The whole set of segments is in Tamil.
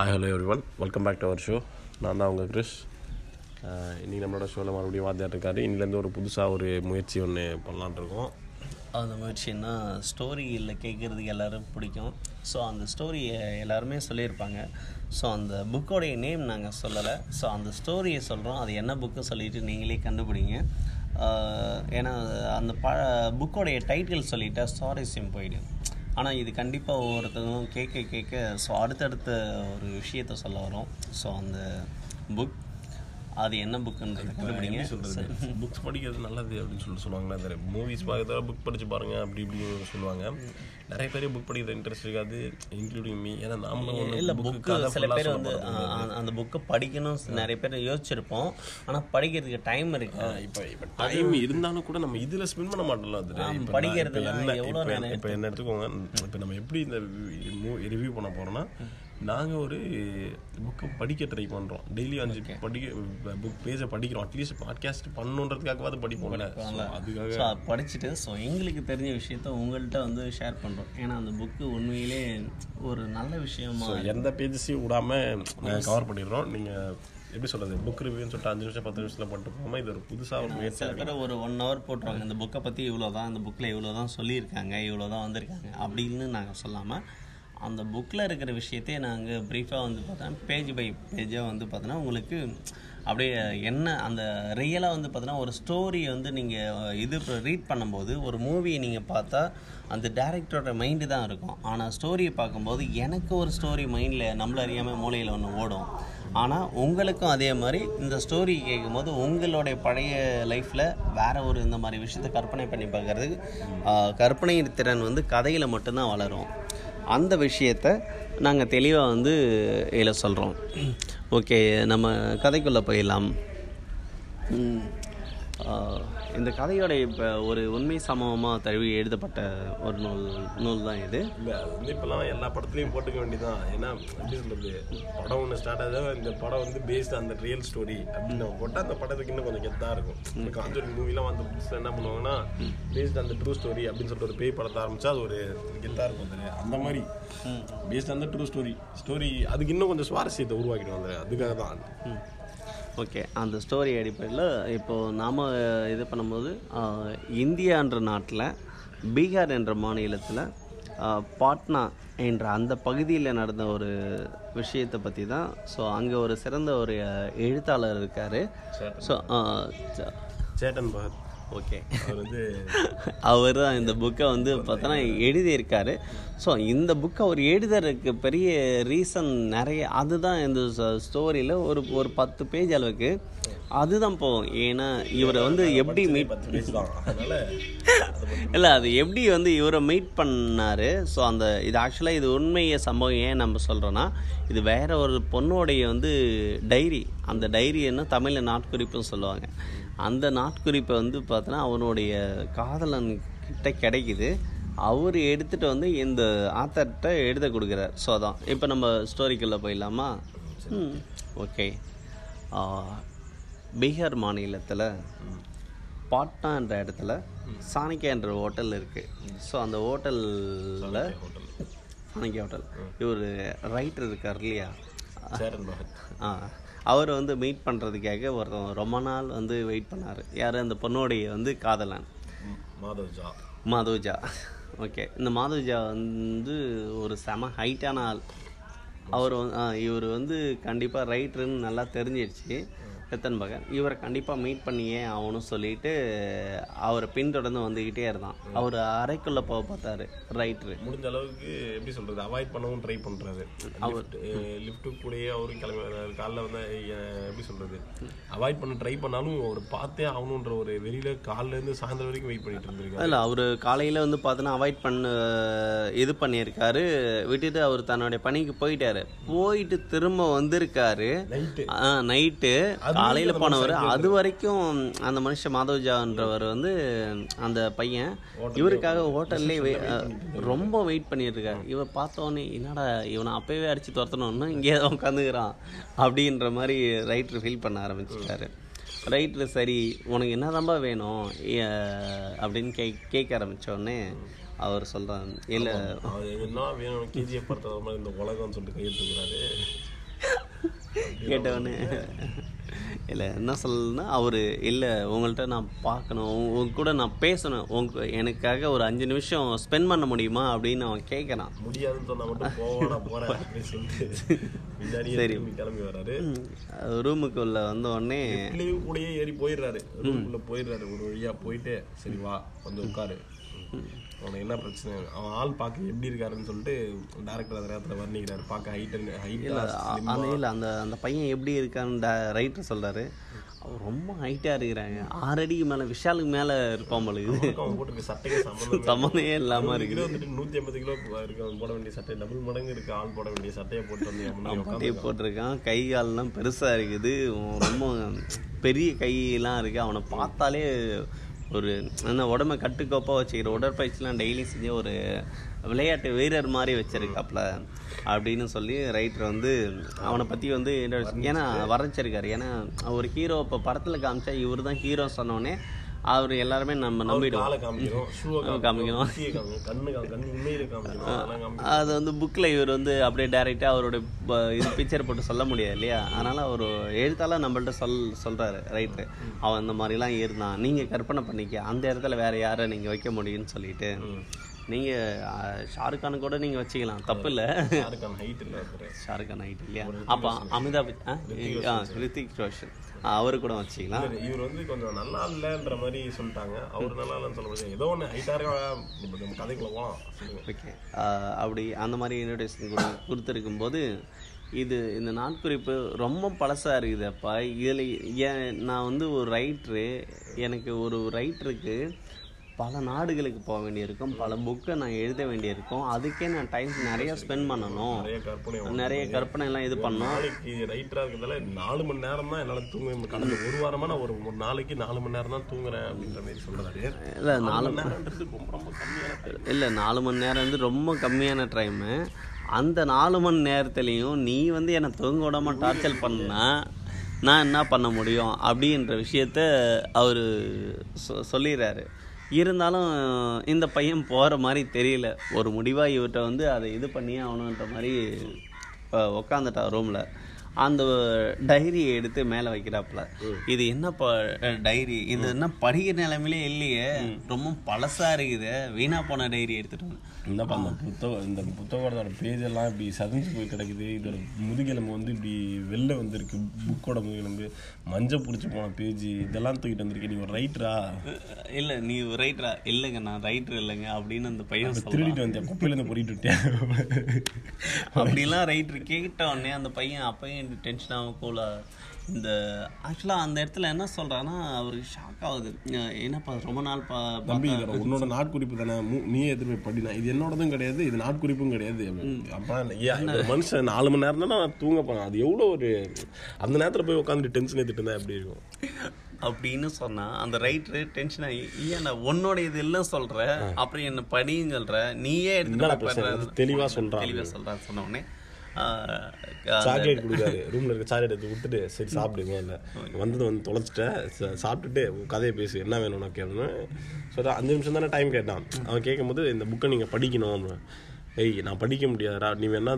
Hi hello everyone welcome back to our show நான் தான் உங்கள் கிறிஸ். இன்றைக்கி நம்மளோட ஷோவில் மறுபடியும் வாத்தியார் இருக்காரு. இன்னிலேருந்து ஒரு புதுசாக ஒரு முயற்சி ஒன்று பண்ணலான்ட்ருக்கோம் அந்த முயற்சின்னா ஸ்டோரியில் கேட்குறதுக்கு எல்லாரும் பிடிக்கும். ஸோ அந்த ஸ்டோரியை எல்லாருமே சொல்லியிருப்பாங்க. ஸோ அந்த புக்கோடைய நேம் நாங்கள் சொல்லலை. ஸோ அந்த ஸ்டோரியை சொல்கிறோம் அது என்ன புக்கு சொல்லிட்டு நீங்களே கண்டுபிடிங்க. ஏன்னா அந்த ப புக்கோடைய டைட்டில் சொல்லிட்டா சுவாரஸ்யம் போயிடும். ஆனால் இது கண்டிப்பாக ஒவ்வொருத்தரும் கேட்க கேட்க ஸோ அடுத்தடுத்த ஒரு விஷயத்த சொல்ல வரும். ஸோ அந்த புக் அது என்ன புக்குன்றதை கண்டுபிடிங்க. சொல்கிறது புக்ஸ் படிக்கிறது நல்லது அப்படின்னு சொல்லிட்டு சொல்லுவாங்களே அந்த மூவிஸ் பார்க்கறத புக் படிச்சு பாருங்க அப்படி இப்படின்னு சொல்லுவாங்க. நிறைய பேர் புக் படிக்கிறது இன்ட்ரெஸ்ட் இருக்காது இன்க்ளூடிங் மீ ஏன்னா நாமளும் இல்லை புக்கு சில பேர் வந்து அந்த புக்கை படிக்கணும் நிறைய பேர் யோசிச்சிருப்போம். ஆனால் படிக்கிறதுக்கு டைம் இருக்கு? இப்போ இப்போ டைம் இருந்தாலும் கூட நம்ம இதில் ஸ்பெண்ட் பண்ண மாட்டோம்ல அது. இப்போ இப்போ என்ன எடுத்துக்கோங்க இப்போ நம்ம எப்படி இந்த ரிவ்யூ பண்ண போகிறோம்னா நாங்கள் ஒரு புக்கை படிக்க ட்ரை பண்ணுறோம் டெய்லி அஞ்சு படிக்க புக் பேஜை படிக்கிறோம். அட்லீஸ்ட் பாட்காஸ்ட் பண்ணணுன்றதுக்காகவாது படிப்போம்ல. அதுக்காக படிச்சுட்டு ஸோ எங்களுக்கு தெரிஞ்ச விஷயத்த உங்கள்கிட்ட வந்து ஷேர் பண்ணுறோம் ஏன்னா அந்த புக்கு உண்மையிலே ஒரு நல்ல விஷயமா எந்த பேஜஸையும் விடாமல் நாங்கள் கவர் பண்ணிடுறோம். நீங்கள் எப்படி சொல்கிறது புக் ரிவ்யூன்னு சொல்லிட்டு அஞ்சு நிமிஷம் பத்து நிமிஷத்தில் பண்ணிட்டு போகாமல் இது ஒரு புதுசாக ஒரு முயற்சி பேர் ஒரு ஒன் ஹவர் போட்டுருவாங்க. இந்த புக்கை பற்றி இவ்வளோ தான் இந்த புக்கில் இவ்வளோ தான் சொல்லியிருக்காங்க இவ்வளோ தான் வந்திருக்காங்க அப்படின்னு நாங்கள் சொல்லாமல் அந்த புக்கில் இருக்கிற விஷயத்தையே நாங்கள் ப்ரீஃபாக வந்து பார்த்தோன்னா பேஜ் பை பேஜாக வந்து பார்த்தோன்னா உங்களுக்கு அப்படியே என்ன அந்த ரியலாக வந்து பார்த்தோன்னா ஒரு ஸ்டோரியை வந்து நீங்கள் இது ரீட் பண்ணும்போது ஒரு மூவியை நீங்கள் பார்த்தா அந்த டேரக்டரோட மைண்டு தான் இருக்கும். ஆனால் ஸ்டோரியை பார்க்கும்போது எனக்கு ஒரு ஸ்டோரி மைண்டில் நம்மள அறியாமல் மூளையில் ஒன்று ஓடும். ஆனால் உங்களுக்கும் அதே மாதிரி இந்த ஸ்டோரி கேட்கும்போது உங்களுடைய பழைய லைஃப்பில் வேற ஒரு இந்த மாதிரி விஷயத்தை கற்பனை பண்ணி பார்க்குறதுக்கு கற்பனை திறன் வந்து கதையில் மட்டும்தான் வளரும். அந்த விஷயத்த நாங்கள் தெளிவாக வந்து இதில் சொல்கிறோம் ஓகே நம்ம கதைக்குள்ளே போயிடலாம். இந்த கதையோட இப்போ ஒரு உண்மை சம்பவமாக தழுவி எழுதப்பட்ட ஒரு நூல் நூல் தான் இது. இல்லை அது வந்து இப்போலாம் எல்லா படத்துலையும் போட்டுக்க வேண்டியதான் ஏன்னா எப்படி சொல்றது படம் ஒன்று ஸ்டார்ட் ஆகுது இந்த படம் வந்து பேஸ்ட் அந்த ரியல் ஸ்டோரி அப்படின்னு நம்ம போட்டால் அந்த படத்துக்கு இன்னும் கொஞ்சம் கெத்தாக இருக்கும். இப்போ காஞ்சூரி மூவிலாம் வந்து புதுசில் என்ன பண்ணுவாங்கன்னா பேஸ்ட் அந்த ட்ரூ ஸ்டோரி அப்படின்னு சொல்லிட்டு ஒரு பேய் படத்தை ஆரம்பிச்சா அது ஒரு கெத்தாக இருக்கும் அது அந்த மாதிரி. பேஸ்ட் அந்த ட்ரூ ஸ்டோரி ஸ்டோரி அதுக்கு இன்னும் கொஞ்சம் சுவாரஸ்யத்தை உருவாக்கிட்டு அதுக்காக தான் ஓகே அந்த ஸ்டோரி அடிப்படையில் இப்போது நாம் இது பண்ணும்போது இந்தியான்ற நாட்டில் பீகார் என்ற மாநிலத்தில் பாட்னா என்ற அந்த பகுதியில் நடந்த ஒரு விஷயத்தை பற்றி தான் ஸோ அங்கே ஒரு சிறந்த ஒரு எழுத்தாளர் இருக்கார். ஸோ சேட்டன் பகத். ஓகே. அவர் வந்து அவர் தான் இந்த புக்கை வந்து பார்த்தோன்னா எழுதியிருக்காரு. ஸோ இந்த புக்கை அவர் எழுதுறதுக்கு பெரிய ரீசன் நிறைய அதுதான் இந்த ஸ்டோரியில் ஒரு ஒரு பத்து பேஜ் அளவுக்கு அதுதான் போகும். ஏன்னா இவரை வந்து எப்படி மீட் அதனால இல்லை அது எப்படி வந்து இவரை மீட் பண்ணாரு? ஸோ அந்த இது ஆக்சுவலாக இது உண்மைய சம்பவம் ஏன் நம்ம சொல்கிறோன்னா இது வேற ஒரு பொண்ணோடைய வந்து டைரி அந்த டைரி என்ன தமிழில் நாட்குறிப்புன்னு சொல்லுவாங்க. அந்த நாட்குறிப்பை வந்து பார்த்தோன்னா அவனுடைய காதலன் கிட்ட கிடைக்குது. அவர் எடுத்துகிட்டு வந்து இந்த ஆத்தர்கிட்ட எழுத கொடுக்குறார். ஸோ அதான். இப்போ நம்ம ஸ்டோரிக்குள்ளே போயிடலாமா? ம். ஓகே பீகார் மாநிலத்தில் பாட்னா என்ற இடத்துல சாணிக்கா என்ற ஹோட்டல் இருக்குது ஸோ அந்த ஹோட்டலில் சாணிக்கா ஹோட்டல். இவர் ரைட்டர் இருக்கார் இல்லையா? ஆ. அவர் வந்து மீட் பண்ணுறதுக்காக ஒரு ரொம்ப நாள் வந்து வெயிட் பண்ணார். யார்? அந்த பொண்ணோடைய வந்து காதலன். மாதவ் ஜா. மாதவ்ஜா ஓகே இந்த மாதவ்ஜா வந்து ஒரு செம ஹைட்டான ஆள். அவர் இவர் வந்து கண்டிப்பாக ரைட்டருன்னு நல்லா தெரிஞ்சிடுச்சு ரத்தன் பகன் இவரை கண்டிப்பாக மீட் பண்ணியே ஆகணும்னு சொல்லிட்டு அவரை பின்தொடர்ந்து வந்துக்கிட்டே இருந்தான். அவர் அறைக்குள்ளே போக பார்த்தாரு ரைட்ரு முடிஞ்ச அளவுக்கு எப்படி சொல்றது அவாய்ட் பண்ணவும் ட்ரை பண்றாரு. லிஃப்ட் லிஃப்ட்டு கூடயே அவரும் கிளம்பி. காலைல வந்து எப்படி சொல்றது அவாய்ட் பண்ண ட்ரை பண்ணாலும் அவர் பார்த்தே ஆகணுன்ற ஒரு வெளியில காலைல இருந்து சாயந்தரம் வரைக்கும் வெயிட் பண்ணிட்டு இருந்திருக்காரு. இல்லை அவர் காலையில் வந்து பார்த்தோன்னா அவாய்ட் பண்ண இது பண்ணியிருக்காரு. விட்டுட்டு அவர் தன்னுடைய பணிக்கு போயிட்டாரு. போயிட்டு திரும்ப வந்திருக்காரு. நைட்டு நைட்டு காலையில் போனவர் அது வரைக்கும் அந்த மனுஷன் மாதவ்ஜான்றவர் வந்து அந்த பையன். இவருக்காக ஹோட்டல்லே ரொம்ப வெயிட் பண்ணிட்டு இருக்காரு இவன் பார்த்தோன்னே என்னடா இவனை அப்பவே அடிச்சு துரத்தணும்னு இங்கே உட்காந்துக்கிறான். அப்படின்ற மாதிரி ரைட்டர் ஃபீல் பண்ண ஆரம்பிச்சிட்டாரு. ரைட்டர் சரி உனக்கு என்னதான்பா வேணும்? அப்படின்னு கே கேட்க ஆரம்பிச்ச உடனே அவர் சொல்கிறார் இல்லை என்ன வேணும் கேஜிஎஃப் படத்தை இந்த உலகம்னு சொல்லிட்டு கையெழுத்துக்கிறாரு கேட்டவொடனே இல்லை என்ன சொல்லணும்னா அவர் இல்லை உங்கள்கிட்ட நான் பார்க்கணும் உங்க- கூட நான் பேசணும் உங்க எனக்காக ஒரு அஞ்சு நிமிஷம் ஸ்பெண்ட் பண்ண முடியுமா அப்படின்னு அவன் கேட்குறான். முடியாதுன்னு சொன்னா மட்டும் திரும்பி கிளம்பி வராரு ரூமுக்குள்ளே வந்த உடனே கூடயே ஏறி போயிடுறாரு. ரூமுக்குள்ள போயிடுறாரு ஒரு வழியா போயிட்டு சரி வா வந்து உட்காரு. அவனுக்கு என்ன பிரச்சனை? அவன் ஆள் பார்க்க எப்படி இருக்காருன்னு சொல்லிட்டு டேரக்டர் அந்த நேரத்துல வர்ணிக்கிறாரு. பார்க்க ஹைட் ஹைட்டா அந்த இல்லை அந்த அந்த பையன் எப்படி இருக்கான்னு ரைட்டர் சொல்கிறாரு அவர் ரொம்ப ஹைட்டாக இருக்கிறாங்க. ஆறு அடிக்கு மேலே விஷாலுக்கு மேலே இருப்பான் பொழுது அவன் போட்டிருக்க சட்டைக்கு சம்மந்தம் சம்மந்தமே இல்லாமல் இருக்கு கிலோ வந்துட்டு நூத்தி ஐம்பது கிலோ இருக்கு. போட வேண்டிய சட்டை டபுள் மடங்கு இருக்கு. ஆள் போட வேண்டிய சட்டையை போட்டு வந்து பாட்டியை போட்டிருக்கான். கை கால்லாம் பெருசாக இருக்குது. ரொம்ப பெரிய கையெல்லாம் இருக்குது அவனை பார்த்தாலே ஒரு என்ன உடம்ப கட்டுக்கோப்பாக வச்சுக்கிற உடற்பயிற்சிலாம் டெய்லி செஞ்சு ஒரு விளையாட்டு வீரர் மாதிரி வச்சிருக்காப்ல அப்படின்னு சொல்லி ரைட்டர் வந்து அவனை பற்றி வந்து ஏன்னா வரைச்சிருக்காரு ஏன்னா ஒரு ஹீரோ இப்போ படத்தில் காமிச்சா இவர் தான் ஹீரோ சொன்னோடனே அவர் எல்லாருமே நம்ம நம்பிடுவோம். காமிக்கணும் அது வந்து புக்கில் இவர் வந்து அப்படியே டைரெக்டாக அவரோட ப- இது பிக்சர் போட்டு சொல்ல முடியாது இல்லையா? அதனால் அவர் எழுத்தாளர் நம்மள்ட்ட சொல் சொல்கிறாரு ரைட்டு அவன் இந்த மாதிரிலாம் இருந்தான். நீங்கள் கற்பனை பண்ணிக்க. அந்த இடத்துல வேறு யாரை நீங்கள் வைக்க முடியும்னு சொல்லிட்டு. நீங்கள் ஷாருக் கான் கூட நீங்கள் வச்சுக்கலாம். தப்பு இல்லை யாருக்கான ஹைட் இல்லை ஒருத்தர் ஷாருக் கான் ஆகிட்டு இல்லையா? அப்போ அமிதாப் ஆ ரித்திக் ரோஷன். அவரு கூட வச்சுக்கலாம். இவர் வந்து கொஞ்சம் நல்லா இல்லைன்ற மாதிரி சொல்லிட்டாங்க. அவர் நல்லா இல்லைன்னு சொல்ல முடியாது. ஏதோ ஒன்று ஹைட்டாக இருக்கா கதைக்குள்ள போகலாம் ஓகே. அப்படி அந்த மாதிரி இன்விடேஷன் கொடு கொடுத்துருக்கும்போது இது இந்த நாட்குறிப்பு ரொம்ப பழசாக இருக்குது அப்பா. இதில் ஏன் நான் வந்து ஒரு ரைட்ரு எனக்கு ஒரு ரைட்டருக்கு பல நாடுகளுக்கு போக வேண்டியிருக்கும். பல புக்கை நான் எழுத வேண்டியிருக்கும். அதுக்கே நான் டைம் நிறைய ஸ்பெண்ட் பண்ணணும். நிறைய கற்பனை நிறைய கற்பனை எல்லாம் இது பண்ணணும். நாளைக்கு ரைட்டராக இருக்கிறதால நாலு மணி நேரம் தான் என்னால் தூங்க. கடந்த ஒரு வாரமா நான் ஒரு ஒரு நாளைக்கு நாலு மணி நேரம் தான் தூங்குறேன் அப்படின்ற மாதிரி சொல்றாரு இல்லை நாலு மணி நேரம்ன்றது ரொம்ப ரொம்ப கம்மியான. இல்லை நாலு மணி நேரம் வந்து ரொம்ப கம்மியான டைமு அந்த நாலு மணி நேரத்துலையும் நீ வந்து என்னை தூங்க விடாம டார்ச்சர் பண்ணா நான் என்ன பண்ண முடியும் அப்படின்ற விஷயத்த அவர் சொ சொல்லிடுறாரு. இருந்தாலும் இந்த பையன் போகிற மாதிரி தெரியல. ஒரு முடிவாக இவர்கிட்ட வந்து அதை இது பண்ணி ஆகணுன்ற மாதிரி உக்காந்துட்டா ரூமில் அந்த டைரியை எடுத்து மேலே வைக்கிறாப்புல. இது என்னப்பா டைரி? இது என்ன படிக்கிற நிலைமையிலே இல்லையே. ரொம்ப பழசா இருக்குது. வீணா போன டைரி எடுத்துட்டு வந்து என்னப்பா அந்த புத்தகம் இந்த புத்தகத்தோட பேஜ் எல்லாம் இப்படி சதஞ்சு போய் கிடக்குது. இதோட முதுகெலும்பு வந்து இப்படி வெளில வந்திருக்கு. புக்கோட முதுகெலும்பு. மஞ்சள் பிடிச்சி போன பேஜ். இதெல்லாம் தூக்கிட்டு வந்திருக்கேன் நீ ஒரு ரைட்டரா இல்ல நீ ரைட்டரா இல்லைங்க நான் ரைட்டர் இல்லைங்க அப்படின்னு அந்த பையன் திருடிட்டு வந்தேன் குப்பையிலேருந்து பொறிட்டு விட்டேன் அப்படிலாம் ரைட்டர் கேட்ட உடனே அந்த பையன் அப்பையும் டென்ஷன் ஆகும் போல இந்த ஆக்சுவலாக அந்த இடத்துல என்ன சொல்றான்னா அவருக்கு ஷாக் ஆகுது. அஹ் என்னப்பா ரொம்ப நாள் பா தம்பி உன்னோட நாட்குறிப்பு தானே. எடுத்து போய் படினா இது என்னோடதும் கிடையாது இது நாட்குறிப்பும் கிடையாது. அப்பா ஏன் இந்த மனுஷன் நாலு மணி நேரம் தான் நான் தூங்க போனேன் அது எவ்வளோ ஒரு அந்த நேரத்தில் போய் உட்காந்துட்டு டென்ஷன் ஏற்றிட்டு இருந்தா எப்படி இருக்கும்? அப்படின்னு சொன்னா அந்த ரைட்டரு டென்ஷன் ஆகி ஏன்டா உன்னோட இது எல்லாம் சொல்ற? அப்புறம் என்ன படின்னு சொல்ற? நீயே எடுத்துட்டு என்னடா போய் பிரச்சனை? பண்ற. அது தெளிவா சொல்றான் தெளிவா சொல்றான்னு சொன்ன உடனே. சாக்லேட் கொடுக்காரு. ரூம்ல இருக்க சாக்லேட் எடுத்து கொடுத்துட்டு சரி சாப்பிடுங்க இல்லை வந்தது வந்து தொலைச்சிட்டேன். சாப்பிட்டுட்டு கதையை பேசு என்ன வேணும் உனக்கு அப்படின்னு சொல்லிட்டு அஞ்சு நிமிஷம் தானே டைம் கேட்டான். அவன் கேட்கும்போது இந்த புக்கை நீங்கள் படிக்கணும் அப்படின்னு. ஏய் நான் படிக்க முடியாதுடா. நீ வேணா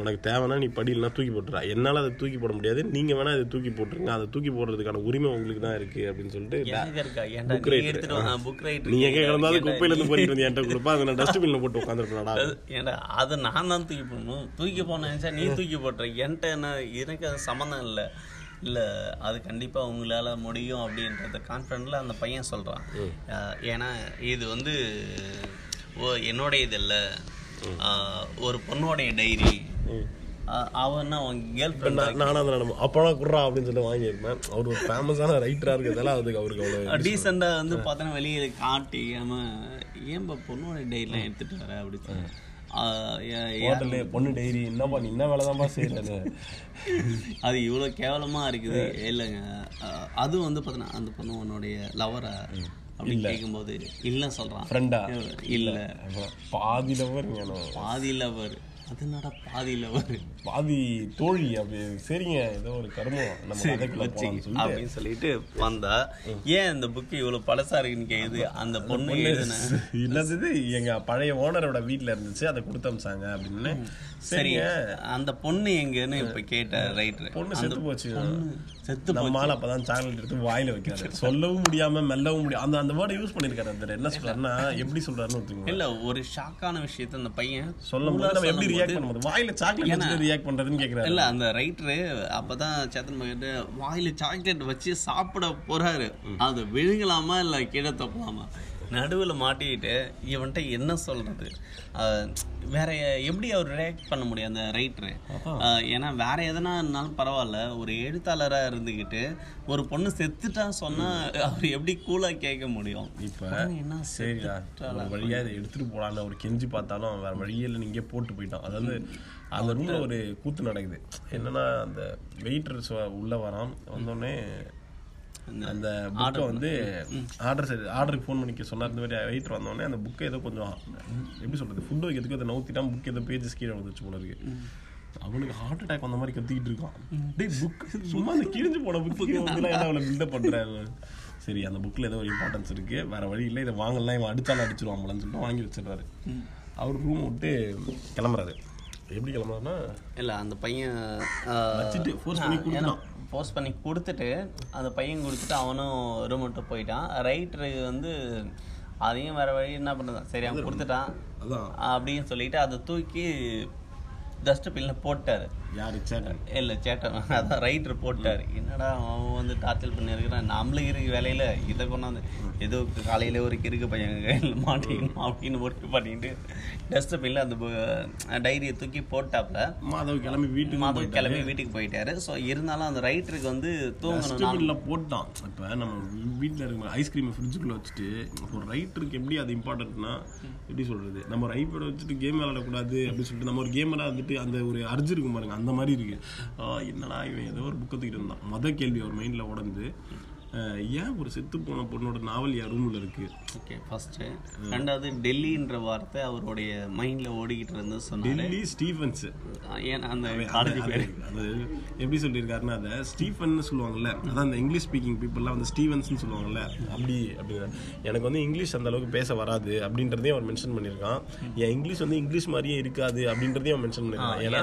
உனக்கு தேவைன்னா நீ படிலாம் தூக்கி போட்டுறா. என்னால் அதை தூக்கி போட முடியாது. நீங்கள் வேணா அதை தூக்கி போட்டுருங்க. அதை தூக்கி போடுறதுக்கான உரிமை உங்களுக்கு தான் இருக்கு அப்படின்னு சொல்லிட்டு. எடுத்துட்டு வா புக் ரைட்டர் நீ எங்கே கிடந்தாலும் குப்பையிலேருந்து போயிட்டு வந்து என்கிட்ட கொடுப்பா. அதை நான் டஸ்ட்பினில் போட்டு உட்காந்துருப்பேன்டா ஏன்டா அதை நான் தான் தூக்கி போடணும். தூக்கி போன நினைச்சா நீ தூக்கி போட்டுற என்கிட்ட என்ன எனக்கு அது சம்மந்தம் இல்லை. இல்லை அது கண்டிப்பாக உங்களால் முடியும் அப்படின்றத கான்ஃபிடென்ட்டில் அந்த பையன் சொல்கிறான் ஏன்னா இது வந்து ஓ என்னோட இது இல்லை. ஒரு பொண்ணோடைய டைரி அவன்னா அவன் கேர்ள் ஃப்ரெண்ட் நான் நானும் அதை குர்றா அப்படின்னு சொல்லி வாங்கியிருப்பேன். அவர் ஒரு ஃபேமஸான ரைட்டராக இருக்கிறதால அதுக்கு அவருக்கு அவ்வளோ டீசெண்டாக வந்து பார்த்தோன்னா வெளியே காட்டி ஏமா ஏன்பா பொண்ணோட டைரிலாம் எடுத்துகிட்டு வர அப்படி சொல்லி. பொண்ணு டைரி என்னப்பா நீ என்ன வேலை தான்ப்பா செய்யறது அது இவ்வளோ கேவலமாக இருக்குது. இல்லைங்க. அதுவும் வந்து பார்த்தீங்கன்னா அந்த பொண்ணு உன்னுடைய லவரா அப்படின்னு கேட்கும்போது இல்லை சொல்கிறான் ஃப்ரெண்டா இல்லை. பாதி லவர் வேணும் பாதி லவர் அது என்னடா பாதியில் ஒரு பாதி தோழி அப்படி சரிங்க ஏதோ ஒரு கருமம் நம்ம அப்படின்னு சொல்லிட்டு வந்தா ஏன் இந்த புக்கு இவ்வளவு பழசா இருக்குன்னு கேக்குது? அந்த பொண்ணு என்னது எங்க பழைய ஓனரோட வீட்ல இருந்துச்சு அதை கொடுத்து அமிச்சாங்க அப்படின்னு சரி அந்த பொண்ணு எங்கன்னு இப்ப கேட்ட ரைட்ரு பொண்ணு செத்து போச்சு. செத்து நம்ம ஆள் அப்பதான் சாக்லேட் எடுத்து வாயில வைக்கிறாரு. சொல்லவும் முடியாம மெல்லவும் முடியும் அந்த அந்த வேர்டை யூஸ் பண்ணிருக்காரு அந்த என்ன சொல்றாருன்னா எப்படி சொல்றாருன்னு இல்ல ஒரு ஷாக்கான விஷயத்த அந்த பையன் போது நம்ம எப்படி ரியாக்ட் பண்ண முடியும் வாயில சாக்லேட் ரியாக்ட் பண்றதுன்னு கேக்குறாரு. இல்ல அந்த ரைட்டரு அப்பதான் சேத்தன் மகிட்டு வாயில சாக்லேட் வச்சு சாப்பிட போறாரு. அது விழுங்கலாமா இல்ல கீழே தப்பலாமா? நடுவுல மாட்டிக்கிட்டு இவன்ட்ட என்ன சொல்றது? அஹ் வேற எப்படி அவர் ரியாக்ட் பண்ண முடியும் அந்த ரைட்டரு ஏன்னா வேற எதனா இருந்தாலும் பரவாயில்ல ஒரு எழுத்தாளரா இருந்துக்கிட்டு ஒரு பொண்ணு செத்துட்டா சொன்னா அவர் எப்படி கூலா கேட்க முடியும்? இப்ப என்ன சரிடா ஒரு வழியா இதை எடுத்துட்டு போலான்னு ஒரு கெஞ்சி பார்த்தாலும் வேற வழியே இல்லை நீங்க போட்டு போயிட்டோம் அதாவது அந்த ரூம்ல ஒரு கூத்து நடக்குது. என்னன்னா அந்த வெயிட்டர்ஸ் உள்ள வரான். வந்தோடனே அந்த புக்கை வந்து ஆர்டர் சரி ஆர்டருக்கு ஃபோன் பண்ணிக்க சொன்னார். இந்த மாதிரி வெயிட்டர் வந்தோடனே அந்த புக்கை ஏதோ கொஞ்சம் எப்படி சொல்றது ஃபுட் வைக்கிறதுக்கு அதை நவுத்திட்டான். புக் ஏதோ பேஜஸ் கீழே வந்துச்சு போல இருக்கு. அவனுக்கு ஹார்ட் அட்டாக் வந்த மாதிரி கத்திக்கிட்டு இருக்கான். டேய் புக் சும்மா அந்த கிழிஞ்சு போன வந்து என்ன அவளை பில்டப் பண்றாரு சரி அந்த புக்ல ஏதோ ஒரு இம்பார்ட்டன்ஸ் இருக்கு. வேற வழி இல்லை. இதை வாங்கலாம் இவன் அடிச்சாலும் அடிச்சிருவான் சொல்லிட்டு வாங்கி வச்சிடுறாரு. அவர் ரூம் விட்டு கிளம்புறாரு. எப்படி கிளம்புறாருன்னா இல்ல அந்த பையன் force பண்ணி போஸ்ட் பண்ணி கொடுத்துட்டு அந்த பையன் கொடுத்துட்டு அவனும் ரூம் விட்டு போயிட்டான். ரைட்டரு வந்து அதையும் வேற வழி என்ன பண்ணுறான் சரி அவன் கொடுத்துட்டான். அப்படின்னு சொல்லிட்டு அதை தூக்கி டஸ்ட்பின்ல போட்டாரு. யாரு சேட்டன்? இல்லை சேட்டன். அதான் ரைட்டர் போட்டார். என்னடா அவன் வந்து டார்ச்சல் பண்ணியிருக்கிறான் நம்மளுக்கு இருக்க வேலையில் இதை கொண்டாந்து ஏதோ காலையில் ஒரு கிறுக்கு பையன் கையில் மாட்டிக்கணும் அப்படின்னு ஒர்க் பண்ணிட்டு டஸ்ட்பின்ல அந்த டைரியை தூக்கி போட்டாப்ல மாதவ் கிளம்பி வீட்டுக்கு மாதம் கிளம்பி வீட்டுக்கு போயிட்டாரு. ஸோ இருந்தாலும் அந்த ரைட்டருக்கு வந்து தூங்கணும் போட்டான். இப்போ நம்ம வீட்டில் இருக்க ஐஸ்கிரீம் ஃப்ரிட்ஜுக்குள்ள வச்சுட்டு ஒரு ரைட்டருக்கு எப்படி அது இம்பார்ட்டன்ட்னா எப்படி சொல்றது? நம்ம ஒரு ஐபேட் வச்சுட்டு கேம் விளையாடக்கூடாது அப்படின்னு சொல்லிட்டு நம்ம ஒரு கேமரா வந்துட்டு அந்த ஒரு அர்ஜு இருக்கும் பாருங்க அந்த மாதிரி இருக்குது என்னடா இவன் ஏதோ ஒரு புக்கை தூக்கிட்டு இருந்தான். மத கேள்வி அவர் மைண்டில் உடந்து ஏன் ஒரு செத்து போன பொண்ணோட நாவல் என் ரூம்ல இருக்கு? ஓகே ஃபர்ஸ்ட்டு ரெண்டாவது டெல்லின்ற வார்த்தை அவருடைய மைண்டில் ஓடிக்கிட்டு இருந்து சொன்னாரு. டெல்லி ஸ்டீஃபன்ஸ். ஏன்னா அந்த காலேஜ் பேர்? அது எப்படி சொல்லியிருக்காருன்னா அதை ஸ்டீஃபன் சொல்லுவாங்கல்ல அதான் அந்த இங்கிலீஷ் ஸ்பீக்கிங் பீப்புளெலாம் வந்து ஸ்டீவன்ஸ்னு சொல்லுவாங்கல்ல அப்படி அப்படி. எனக்கு வந்து இங்கிலீஷ் அந்த அளவுக்கு பேச வராது அப்படின்றதையும் அவர் மென்ஷன் பண்ணியிருக்கான். என் இங்கிலீஷ் வந்து இங்கிலீஷ் மாதிரியே இருக்காது அப்படின்றதையும் அவன் மென்ஷன் பண்ணியிருக்கான். ஏன்னா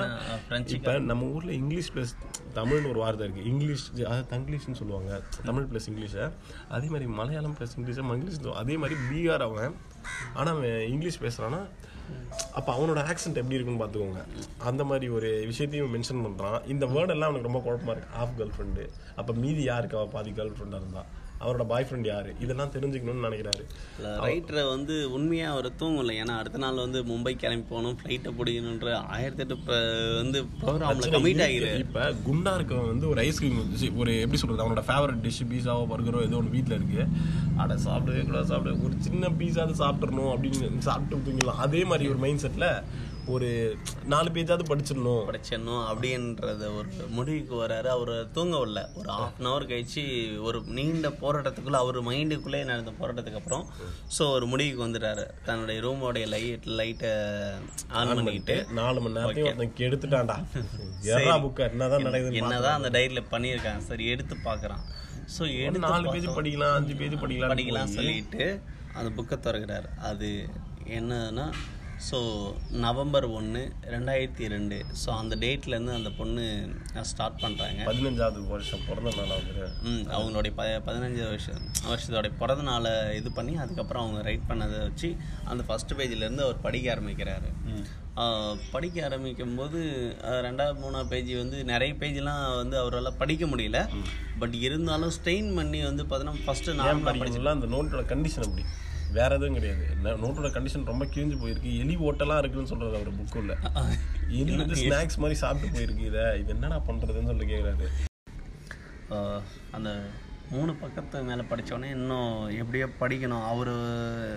இப்போ நம்ம ஊரில் இங்கிலீஷ் ப்ளஸ் தமிழ்னு ஒரு வார்த்தை இருக்குது இங்கிலீஷ் அதாவது தங்கிலீஷ்னு சொல்லுவாங்க. தமிழ் ப்ளஸ் இங்கிலீஷை அதே மாதிரி மலையாளம் ப்ளஸ் இங்கிலீஷை மங்கிலீஷ் அதே மாதிரி பீகார் அவன். ஆனால் அவன் இங்கிலீஷ் பேசுகிறான்னா அப்போ அவனோட ஆக்சென்ட் எப்படி இருக்குன்னு பார்த்துக்கோங்க அந்த மாதிரி ஒரு விஷயத்தையும் மென்ஷன் பண்ணுறான் இந்த வேர்ட் எல்லாம் அவனுக்கு ரொம்ப குழப்பமா இருக்கு. ஆஃப் கேர்ள் ஃப்ரெண்டு அப்போ மீதி யாருக்கு அவள் பாதி கேர்ள் ஃப்ரெண்டாக இருந்தா. அவரோட பாய் ஃப்ரெண்ட் யாரு? இதெல்லாம் தெரிஞ்சுக்கணும்னு நினைக்கிறாரு. ரைட்டரை வந்து உண்மையாக அவர் தூங்கல ஏன்னா அடுத்த நாள் வந்து மும்பை கிளம்பி போகணும் ஃப்ளைட்டை பிடிக்கணுன்ற ஆயிரத்தி எட்டு வந்து ப்ரோக்ராமில் கமிட் ஆகிரு. இப்ப குண்டா இருக்கவன் வந்து ஒரு ஐஸ்கிரீம் ஒரு எப்படி சொல்றது அவனோட ஃபேவரட் டிஷ் பீஸாவோ பர்கரோ ஏதோ ஒன்று வீட்டில் இருக்கு. அட சாப்பிடவே கூட சாப்பிட. ஒரு சின்ன பீஸாவது சாப்பிட்றணும் அப்படின்னு சாப்பிட்டு தூங்கிடலாம். அதே மாதிரி ஒரு மைண்ட் செட்ல ஒரு நாலு பேஜாவது படிச்சிடணும். படிச்சிடணும் அப்படின்றத ஒரு முடிவுக்கு வராரு அவர் தூங்க வரல. ஒரு ஹாஃப் அன் ஹவர் கழிச்சு ஒரு நீண்ட போராட்டத்துக்குள்ள அவர் மைண்டுக்குள்ளே நடந்த போராட்டத்துக்கு அப்புறம் ஸோ ஒரு முடிவுக்கு வந்துட்டாரு. தன்னுடைய ரூமோடைய லைட் லைட்டை ஆன் பண்ணிக்கிட்டு. நாலு மணி நேரத்தையும் எறா புக்க என்னதான் நடக்குதுன்னு என்னதான் அந்த டைரியில் பண்ணியிருக்காங்க சரி எடுத்து பார்க்குறான் ஸோ. எடுத்து நாலு பேஜ் படிக்கலாம் அஞ்சு பேஜ் படிக்கலாம் படிக்கலாம் சொல்லிட்டு அந்த புக்கை திறக்கிறார். அது என்னன்னா ஸோ நவம்பர் ஒன்று ரெண்டாயிரத்தி ரெண்டு. ஸோ அந்த டேட்லேருந்து அந்த பொண்ணு ஸ்டார்ட் பண்ணுறாங்க பதினஞ்சாவது வருஷம் பிறந்த நாள் ம் அவங்களுடைய ப பதினஞ்சு வருஷம் வருஷத்தோடைய பிறந்த நாளை இது பண்ணி அதுக்கப்புறம் அவங்க ரைட் பண்ணதை வச்சு அந்த ஃபஸ்ட் பேஜ்லேருந்து அவர் படிக்க ஆரம்பிக்கிறாரு. படிக்க ஆரம்பிக்கும் போது ரெண்டாவது மூணாவது பேஜ் வந்து நிறைய பேஜ்லாம் வந்து அவரால் படிக்க முடியல. பட் இருந்தாலும் ஸ்ட்ரெயின் பண்ணி வந்து பார்த்தீங்கன்னா ஃபஸ்ட்டு நார்மலாக படிக்கணும்ல? அந்த நோட்டோட கண்டிஷன் அப்படி. வேற எதுவும் கிடையாது. ந- நோட்டோட கண்டிஷன் ரொம்ப கிழிஞ்சு போயிருக்கு. எலி ஓட்டெல்லாம் இருக்குன்னு சொல்றது அவர் புக்குள்ள எலி வந்து ஸ்நாக்ஸ் மாதிரி சாப்பிட்டு போயிருக்கு இதை. இது என்னடா பண்றதுன்னு சொல்லி கேக்குறாரு. ஆஹ் அந்த மூணு பக்கத்து மேலே படித்தோடனே இன்னும் எப்படியோ படிக்கணும். அவர்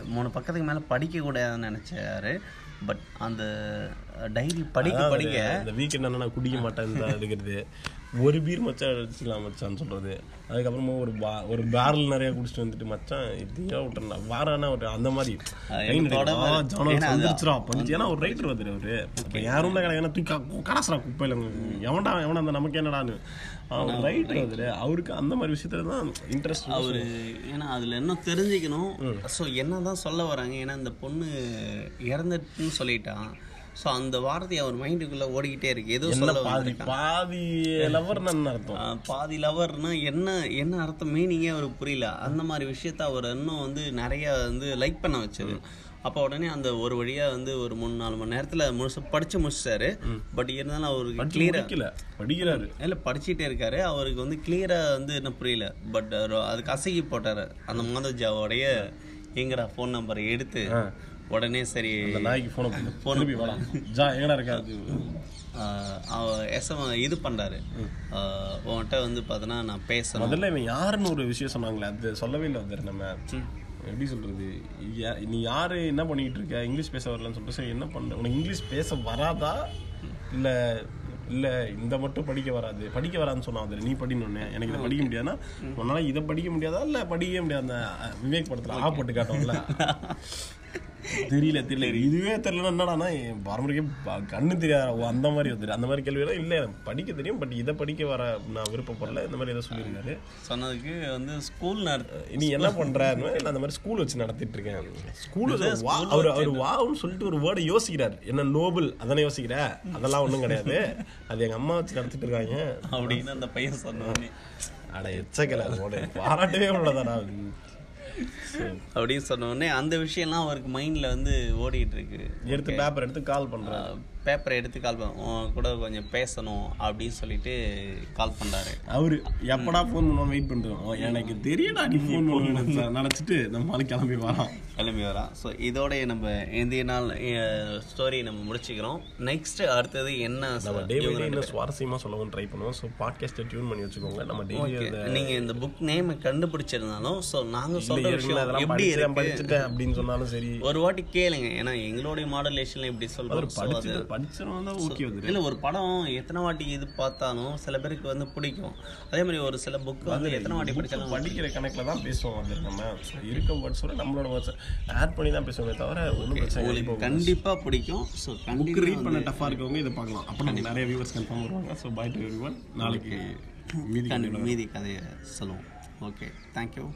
மூணு பக்கத்துக்கு மேலே படிக்கக்கூடாதுன்னு நினச்சாரு. பட் அந்த டைரி படிக்க படிக்க இந்த வீக்கெண்ட் நான் குடிக்க மாட்டேன்னு தான் எடுக்கிறது. ஒரு பீர் மச்சான் அடிச்சுக்கலாம் மச்சான்னு சொல்றது. அதுக்கப்புறமா ஒரு பா ஒரு பேரல் நிறைய குடிச்சிட்டு வந்துட்டு மச்சான் இதையா விட்டுறா வாரானா ஒரு அந்த மாதிரி. ஆ, ஜானல் ஏன்னா ஒரு ரைட்டர் வந்துரு அவரு? இப்ப யாரும் கிடையாது தூக்கி கா- கடாசுறா குப்பையில எவன்டா எவனா அந்த நமக்கு என்னடான்னு. அவர் ரைட்டர் வந்துரு அவருக்கு அந்த மாதிரி விஷயத்துல தான் இன்ட்ரெஸ்ட் அவரு ஏன்னா அதுல இன்னும் தெரிஞ்சுக்கணும். ஸோ என்னதான் சொல்ல வராங்க ஏன்னா இந்த பொண்ணு இறந்துட்டுன்னு சொல்லிட்டான். ஸோ அந்த வார்த்தை அவர் மைண்டுக்குள்ள ஓடிக்கிட்டே இருக்கு. என்ன சொல்ல பாதி. பாதி லவர்னு என்ன அர்த்தம்? பாதி லவர்னா என்ன என்ன அர்த்தம்? மீனிங்கே அவருக்கு புரியல. அந்த மாதிரி விஷயத்த அவர் இன்னும் வந்து நிறைய வந்து லைக் பண்ண வச்சது. அப்போ உடனே அந்த ஒரு வழியா வந்து ஒரு மூணு நாலு மணி நேரத்துல முழுசு படிச்சு முடிச்சிட்டாரு பட் இருந்தாலும் அவருக்கு கிளியரா படிக்கிறாரு. இல்ல படிச்சுட்டே இருக்காரு. அவருக்கு வந்து கிளியரா வந்து என்ன புரியல. பட் அதுக்கு அசகி போட்டாரு. அந்த மாதஜாவோடைய எங்கடா ஃபோன் நம்பரை எடுத்து உடனே சரி நாய்க்கு போன திருப்பி வாடா. ஜா எங்கடா அவ எஸ்எம் இது பண்றாரு. ஆஹ் உன்கிட்ட வந்து பார்த்தோன்னா நான் பேசணும். முதல்ல இவன் யாருன்னு ஒரு விஷயம் சொன்னாங்களே அது சொல்லவே இல்லை வந்து நம்ம. எப்படி சொல்றது? யா- நீ யாரு என்ன பண்ணிட்டு இருக்க? இங்கிலீஷ் பேச வரலன்னு சொல்லிட்டு சரி என்ன பண்ண? உனக்கு இங்கிலீஷ் பேச வராதா? இல்ல இல்ல இந்த மட்டும் படிக்க வராது. படிக்க வராதுன்னு சொன்னா நீ படினோடனே எனக்கு இதை படிக்க முடியாதுன்னா உன்னால இதை படிக்க முடியாதா? இல்ல படிக்கவே முடியாது விவேக் படத்துல ஆ போட்டு காட்டும்ல தெரியல தெரியல. இதுவே தெரியலன்னா என்னடானா என் பரம்பரைக்கே ப- கண்ணு தெரியாத அந்த மாதிரி வந்துரு அந்த மாதிரி கேள்வியெல்லாம் இல்லை. எனக்கு படிக்க தெரியும் பட் இதை படிக்க வர நான் விருப்பப்படல. இந்த மாதிரி ஏதோ சொல்லியிருக்காரு. சொன்னதுக்கு வந்து ஸ்கூல் நீ என்ன பண்ற இல்ல அந்த மாதிரி ஸ்கூல் வச்சு நடத்திட்டு இருக்கேன். ஸ்கூல் அவர் அவர் வாவுன்னு சொல்லிட்டு ஒரு வேர்டை யோசிக்கிறார். என்ன நோபல் அதானே யோசிக்கிற? அதெல்லாம் ஒண்ணும் கிடையாது. அது எங்க அம்மா வச்சு நடத்திட்டு இருக்காங்க. அப்படின்னு அந்த பையன் சொன்னோடனே அட எச்சக்கல பாராட்டவே உள்ளதாடா. அப்படின்னு சொன்ன உடனே அந்த விஷயம்லாம் அவருக்கு மைண்ட்ல வந்து ஓடிட்டு இருக்கு. எடுத்து பேப்பர் எடுத்து கால் பண்றேன் பேப்பரை எடுத்து கால் கூட கொஞ்சம் பேசணும் அப்படின்னு சொல்லிட்டு கால் பண்றாரு. அவரு எப்படா ஃபோன் பண்ணுவோம் வெயிட் பண்றோம் எனக்கு தெரியடா நீ ஃபோன் பண்ணுவேன் நினைச்சிட்டு நம்ம ஆளு கிளம்பி வரோம் கிளம்பி வரான். ஸோ இதோட நம்ம இந்திய நாள் ஸ்டோரி நம்ம முடிச்சுக்கிறோம். நெக்ஸ்ட் அடுத்தது என்ன நம்ம டே பை டே இன்னும் சுவாரஸ்யமா சொல்லவும் ட்ரை பண்ணுவோம். ஸோ பாட்காஸ்ட்டை டியூன் பண்ணி வச்சுக்கோங்க. நம்ம டெய்லி Okay. நீங்க இந்த புக் நேம் கண்டுபிடிச்சிருந்தாலும் ஸோ நாங்க சொல்ற ஏற்கனவே விஷயம் எப்படி படிச்சுட்டேன் அப்படின்னு சொன்னாலும் சரி. ஒரு வாட்டி கேளுங்க. ஏன்னா எங்களுடைய மாடலேஷன்ல இப்படி சொல்றோம். So, அது படிச்சு படிச்சவங்க தான் ஓகே வந்துரு. இல்ல ஒரு படம் எத்தனை வாட்டி இது பார்த்தாலும் சில பேருக்கு வந்து பிடிக்கும். அதே மாதிரி ஒரு சில புக் வந்து எத்தனை வாட்டி படிச்சாலும் படிக்கிற கணக்குல தான் பேசுவோம் அது நம்ம. இருக்க வேர்ட்ஸோட நம்மளோட வேர்ட்ஸ் ஆட் பண்ணி தான் பேசுவோமே தவிர ஒன்றும் பிரச்சனை இல்லை. உங்களுக்கு கண்டிப்பா பிடிக்கும். ஸோ புக் ரீட் பண்ண டஃபாக இருக்கவங்க இதை பார்க்கலாம். அப்போ நமக்கு நிறைய வியூவர்ஸ் கன்ஃபார்ம் வருவாங்க. ஸோ பை டு எவ்ரி நாளைக்கு மீதி மீதி கதையை சொல்லுவோம். Okay thank you